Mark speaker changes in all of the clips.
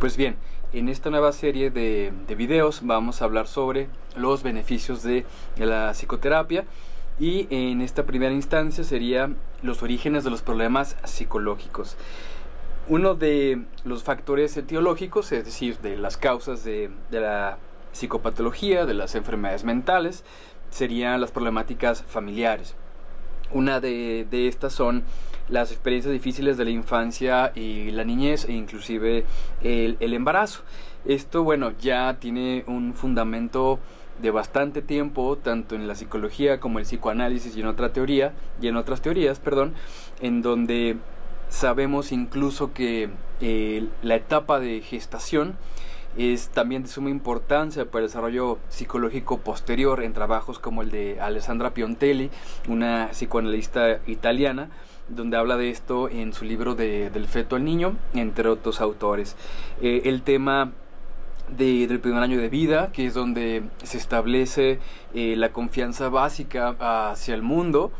Speaker 1: Pues bien, en esta nueva serie de, de videos vamos a hablar sobre los beneficios de la psicoterapia y en esta primera instancia sería los orígenes de los problemas psicológicos. Uno de los factores etiológicos, es decir, de las causas de, de la psicopatología, de las enfermedades mentales, serían las problemáticas familiares. Una de, de, estas son las experiencias difíciles de la infancia y la niñez e inclusive el, el embarazo. Esto, bueno, ya tiene un fundamento de bastante tiempo, tanto en la psicología como el psicoanálisis y en otra teoría, y en otras teorías, perdón, en donde sabemos incluso que eh, la etapa de gestación es también de suma importancia para el desarrollo psicológico posterior en trabajos como el de Alessandra Piontelli, una psicoanalista italiana, donde habla de esto en su libro de, del feto al niño, entre otros autores. Eh, el tema de, del primer año de vida, que es donde se establece eh, la confianza básica hacia el mundo,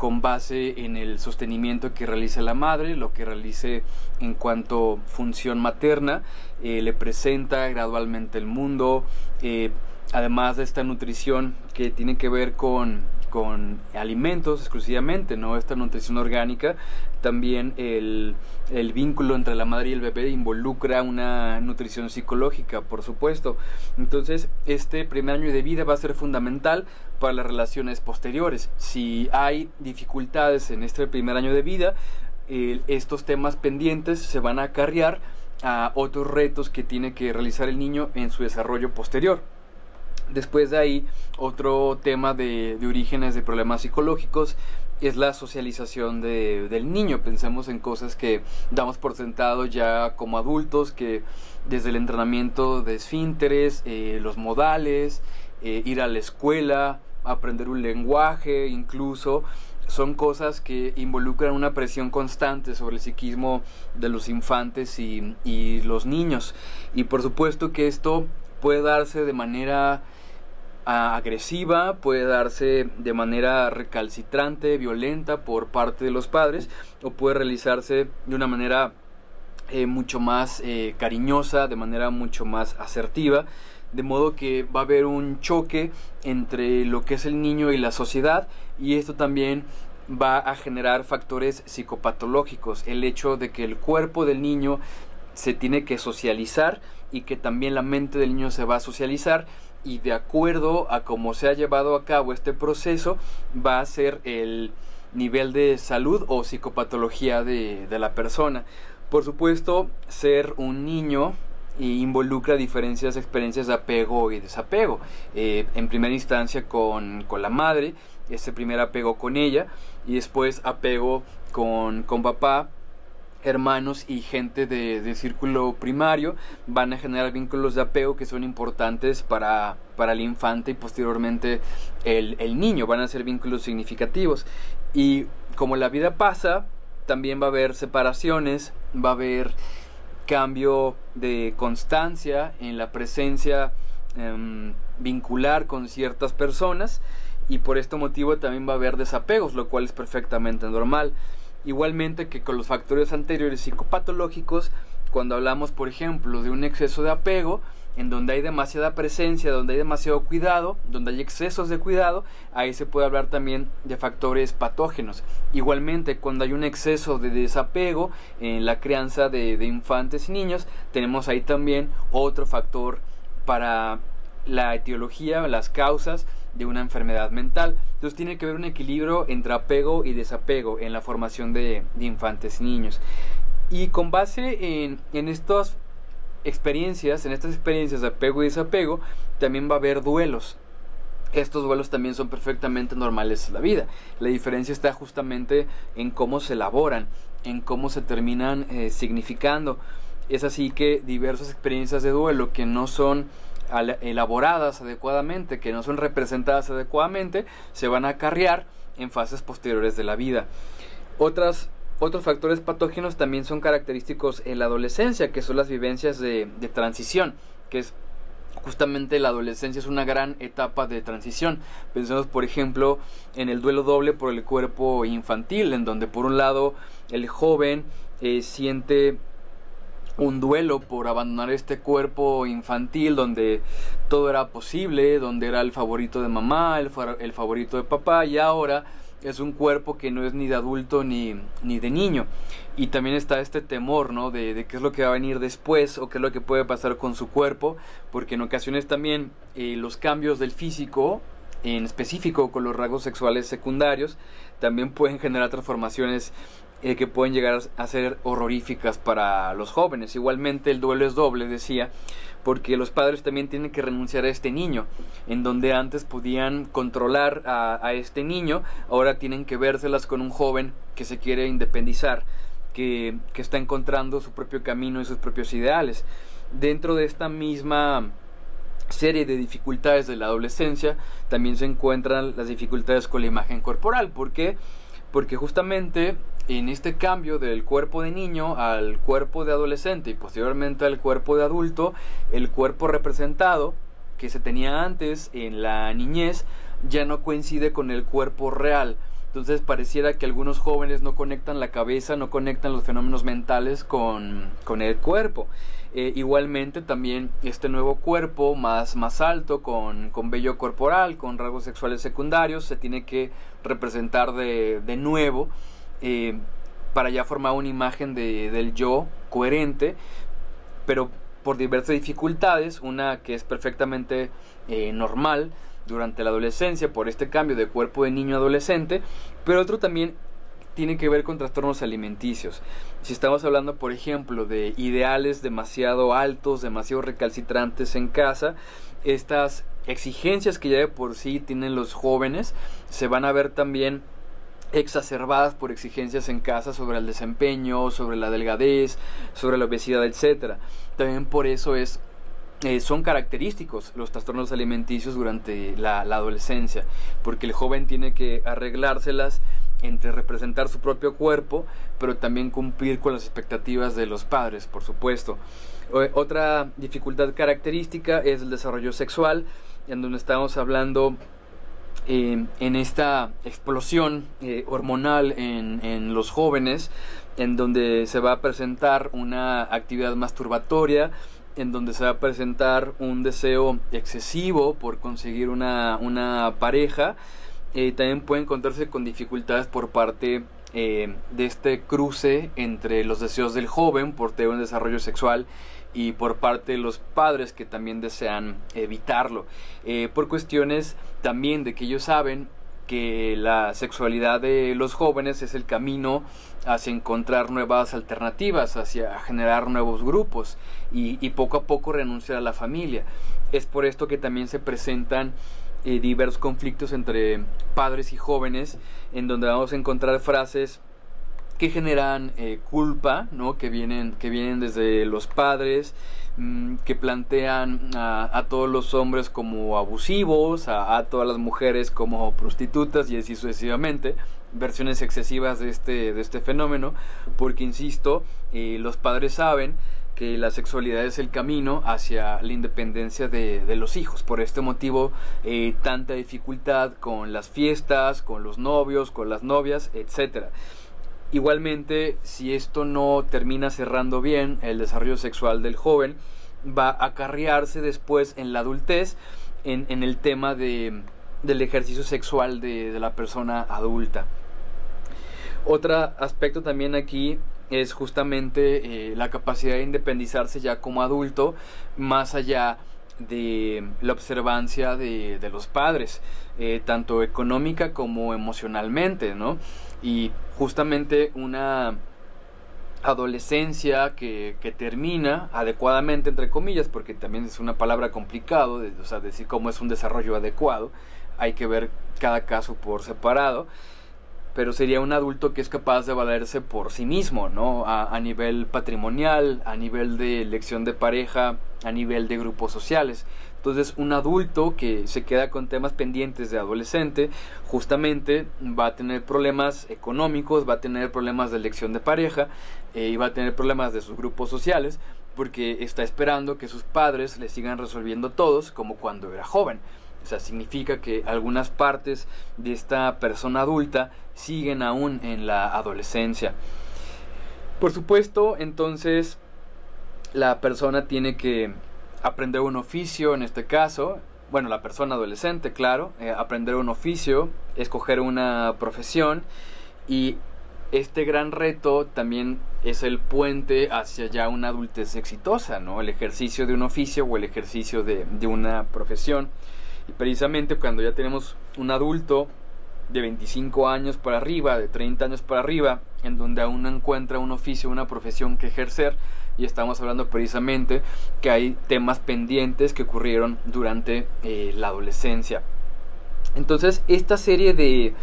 Speaker 1: con base en el sostenimiento que realiza la madre, lo que realice en cuanto función materna, eh, le presenta gradualmente el mundo, eh, además de esta nutrición que tiene que ver con con alimentos exclusivamente, no esta nutrición orgánica, también el, el, vínculo entre la madre y el bebé involucra una nutrición psicológica, por supuesto. Entonces, este primer año de vida va a ser fundamental para las relaciones posteriores. Si hay dificultades en este primer año de vida, estos temas pendientes se van a acarrear a otros retos que tiene que realizar el niño en su desarrollo posterior. Después de ahí, otro tema de, de, orígenes de problemas psicológicos es la socialización de, del niño. Pensemos en cosas que damos por sentado ya como adultos, que desde el entrenamiento de esfínteres, eh, los modales, eh, ir a la escuela, aprender un lenguaje incluso, son cosas que involucran una presión constante sobre el psiquismo de los infantes y, y los niños. Y por supuesto que esto puede darse de manera agresiva, puede darse de manera recalcitrante, violenta por parte de los padres, o puede realizarse de una manera eh, mucho más eh, cariñosa, de manera mucho más asertiva, de modo que va a haber un choque entre lo que es el niño y la sociedad, y esto también va a generar factores psicopatológicos, el hecho de que el cuerpo del niño se tiene que socializar y que también la mente del niño se va a socializar y de acuerdo a cómo se ha llevado a cabo este proceso va a ser el nivel de salud o psicopatología de, de la persona. Por supuesto, ser un niño involucra diferentes experiencias de apego y desapego. Eh, en primera instancia con, con, la madre, ese primer apego con ella, y después apego con, con papá, hermanos y gente de, de, círculo primario van a generar vínculos de apego que son importantes para, para el infante y posteriormente el, el niño, van a ser vínculos significativos. Y como la vida pasa, también va a haber separaciones, va a haber cambio de constancia en la presencia eh, vincular con ciertas personas y por este motivo también va a haber desapegos, lo cual es perfectamente normal. Igualmente que con los factores anteriores psicopatológicos, cuando hablamos, por ejemplo, de un exceso de apego, en donde hay demasiada presencia, donde hay demasiado cuidado, donde hay excesos de cuidado, ahí se puede hablar también de factores patógenos. Igualmente, cuando hay un exceso de desapego en la crianza de, de infantes y niños, tenemos ahí también otro factor para la etiología, las causas de una enfermedad mental. Entonces tiene que haber un equilibrio entre apego y desapego en la formación de, infantes y niños. Y con base en, en estas experiencias, en estas experiencias de apego y desapego, también va a haber duelos. Estos duelos también son perfectamente normales en la vida. La diferencia está justamente en cómo se elaboran, en cómo se terminan eh, significando. Es así que diversas experiencias de duelo que no son elaboradas adecuadamente, que no son representadas adecuadamente, se van a acarrear en fases posteriores de la vida. Otras, otros factores patógenos también son característicos en la adolescencia, que son las vivencias de, transición, que es justamente la adolescencia es una gran etapa de transición. Pensemos, por ejemplo, en el duelo doble por el cuerpo infantil, en donde por un lado el joven eh, siente un duelo por abandonar este cuerpo infantil donde todo era posible, donde era el favorito de mamá, el, el favorito de papá y ahora es un cuerpo que no es ni de adulto ni, ni de niño. Y también está este temor, ¿no? De, qué es lo que va a venir después o qué es lo que puede pasar con su cuerpo, porque en ocasiones también eh, los cambios del físico, en específico con los rasgos sexuales secundarios, también pueden generar transformaciones eh, que pueden llegar a ser horroríficas para los jóvenes. Igualmente el duelo es doble, decía, porque los padres también tienen que renunciar a este niño, en donde antes podían controlar a, este niño, ahora tienen que vérselas con un joven que se quiere independizar, que, que está encontrando su propio camino y sus propios ideales. Dentro de esta misma serie de dificultades de la adolescencia, también se encuentran las dificultades con la imagen corporal. Porque justamente en este cambio del cuerpo de niño al cuerpo de adolescente y posteriormente al cuerpo de adulto, el cuerpo representado que se tenía antes en la niñez ya no coincide con el cuerpo real. Entonces pareciera que algunos jóvenes no conectan la cabeza, no conectan los fenómenos mentales con, con el cuerpo. Eh, igualmente también este nuevo cuerpo más, más alto, con, con vello corporal, con rasgos sexuales secundarios, se tiene que representar de, de nuevo eh, para ya formar una imagen de, del yo coherente, pero por diversas dificultades, una que es perfectamente eh, normal durante la adolescencia por este cambio de cuerpo de niño adolescente, pero otro también tiene que ver con trastornos alimenticios. Si estamos hablando, por ejemplo, de ideales demasiado altos, demasiado recalcitrantes en casa, estas exigencias que ya de por sí tienen los jóvenes se van a ver también exacerbadas por exigencias en casa sobre el desempeño, sobre la delgadez, sobre la obesidad, etc. También por eso es eh, son característicos los trastornos alimenticios durante la, adolescencia, porque el joven tiene que arreglárselas entre representar su propio cuerpo, pero también cumplir con las expectativas de los padres, por supuesto. Otra dificultad característica es el desarrollo sexual, en donde estamos hablando eh, en esta explosión eh, hormonal en, en, los jóvenes, en donde se va a presentar una actividad masturbatoria, en donde se va a presentar un deseo excesivo por conseguir una, una pareja, eh, también puede encontrarse con dificultades por parte de este cruce entre los deseos del joven por tener un desarrollo sexual y por parte de los padres que también desean evitarlo. Eh, por cuestiones también de que ellos saben que la sexualidad de los jóvenes es el camino hacia encontrar nuevas alternativas, hacia generar nuevos grupos y, poco a poco renunciar a la familia. Es por esto que también se presentan eh, diversos conflictos entre padres y jóvenes, en donde vamos a encontrar frases que generan eh, culpa, ¿no? que, vienen, que vienen desde los padres, mm, que plantean a, todos los hombres como abusivos, a, todas las mujeres como prostitutas y así sucesivamente, versiones excesivas de este, de este fenómeno, porque insisto, eh, los padres saben que la sexualidad es el camino hacia la independencia de, de los hijos. Por este motivo, eh, tanta dificultad con las fiestas, con los novios, con las novias, etcétera. Igualmente, si esto no termina cerrando bien el desarrollo sexual del joven, va a acarrearse después en la adultez en, el tema de, del ejercicio sexual de, de la persona adulta. Otro aspecto también aquí es justamente eh, la capacidad de independizarse ya como adulto, más allá de la observancia de, de los padres, eh, tanto económica como emocionalmente, ¿no? Y justamente una adolescencia que, que, termina adecuadamente, entre comillas, porque también es una palabra complicado, o sea, decir cómo es un desarrollo adecuado, hay que ver cada caso por separado, pero sería un adulto que es capaz de valerse por sí mismo, ¿no? A, nivel patrimonial, a nivel de elección de pareja, a nivel de grupos sociales. Entonces un adulto que se queda con temas pendientes de adolescente justamente va a tener problemas económicos, va a tener problemas de elección de pareja eh, y va a tener problemas de sus grupos sociales porque está esperando que sus padres le sigan resolviendo todos como cuando era joven. O sea, significa que algunas partes de esta persona adulta siguen aún en la adolescencia. Por supuesto, entonces la persona tiene que aprender un oficio, en este caso, bueno, la persona adolescente, claro, eh, aprender un oficio, escoger una profesión y este gran reto también es el puente hacia ya una adultez exitosa, ¿no? El ejercicio de un oficio o el ejercicio de, de una profesión. Precisamente cuando ya tenemos un adulto de 25 años para arriba, de 30 años para arriba, en donde aún no encuentra un oficio, una profesión que ejercer, y estamos hablando precisamente que hay temas pendientes que ocurrieron durante eh, la adolescencia. Entonces, esta serie de,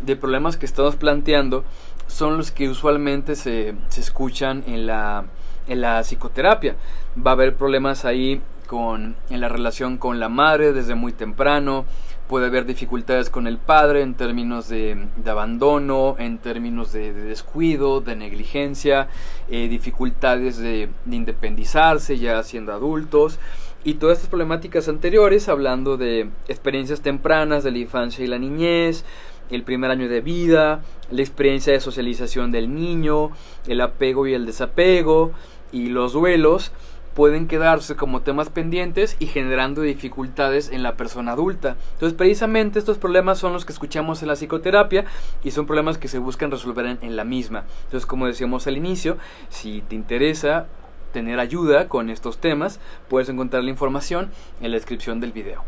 Speaker 1: de, problemas que estamos planteando son los que usualmente se, se escuchan en la, en la psicoterapia. Va a haber problemas ahí con, en la relación con la madre desde muy temprano, puede haber dificultades con el padre en términos de, abandono, en términos de, descuido, de negligencia, eh, dificultades de, independizarse ya siendo adultos. Y todas estas problemáticas anteriores, hablando de experiencias tempranas de la infancia y la niñez, el primer año de vida, la experiencia de socialización del niño, el apego y el desapego y los duelos, pueden quedarse como temas pendientes y generando dificultades en la persona adulta. Entonces, precisamente estos problemas son los que escuchamos en la psicoterapia y son problemas que se buscan resolver en, la misma. Entonces, como decíamos al inicio, si te interesa tener ayuda con estos temas, puedes encontrar la información en la descripción del video.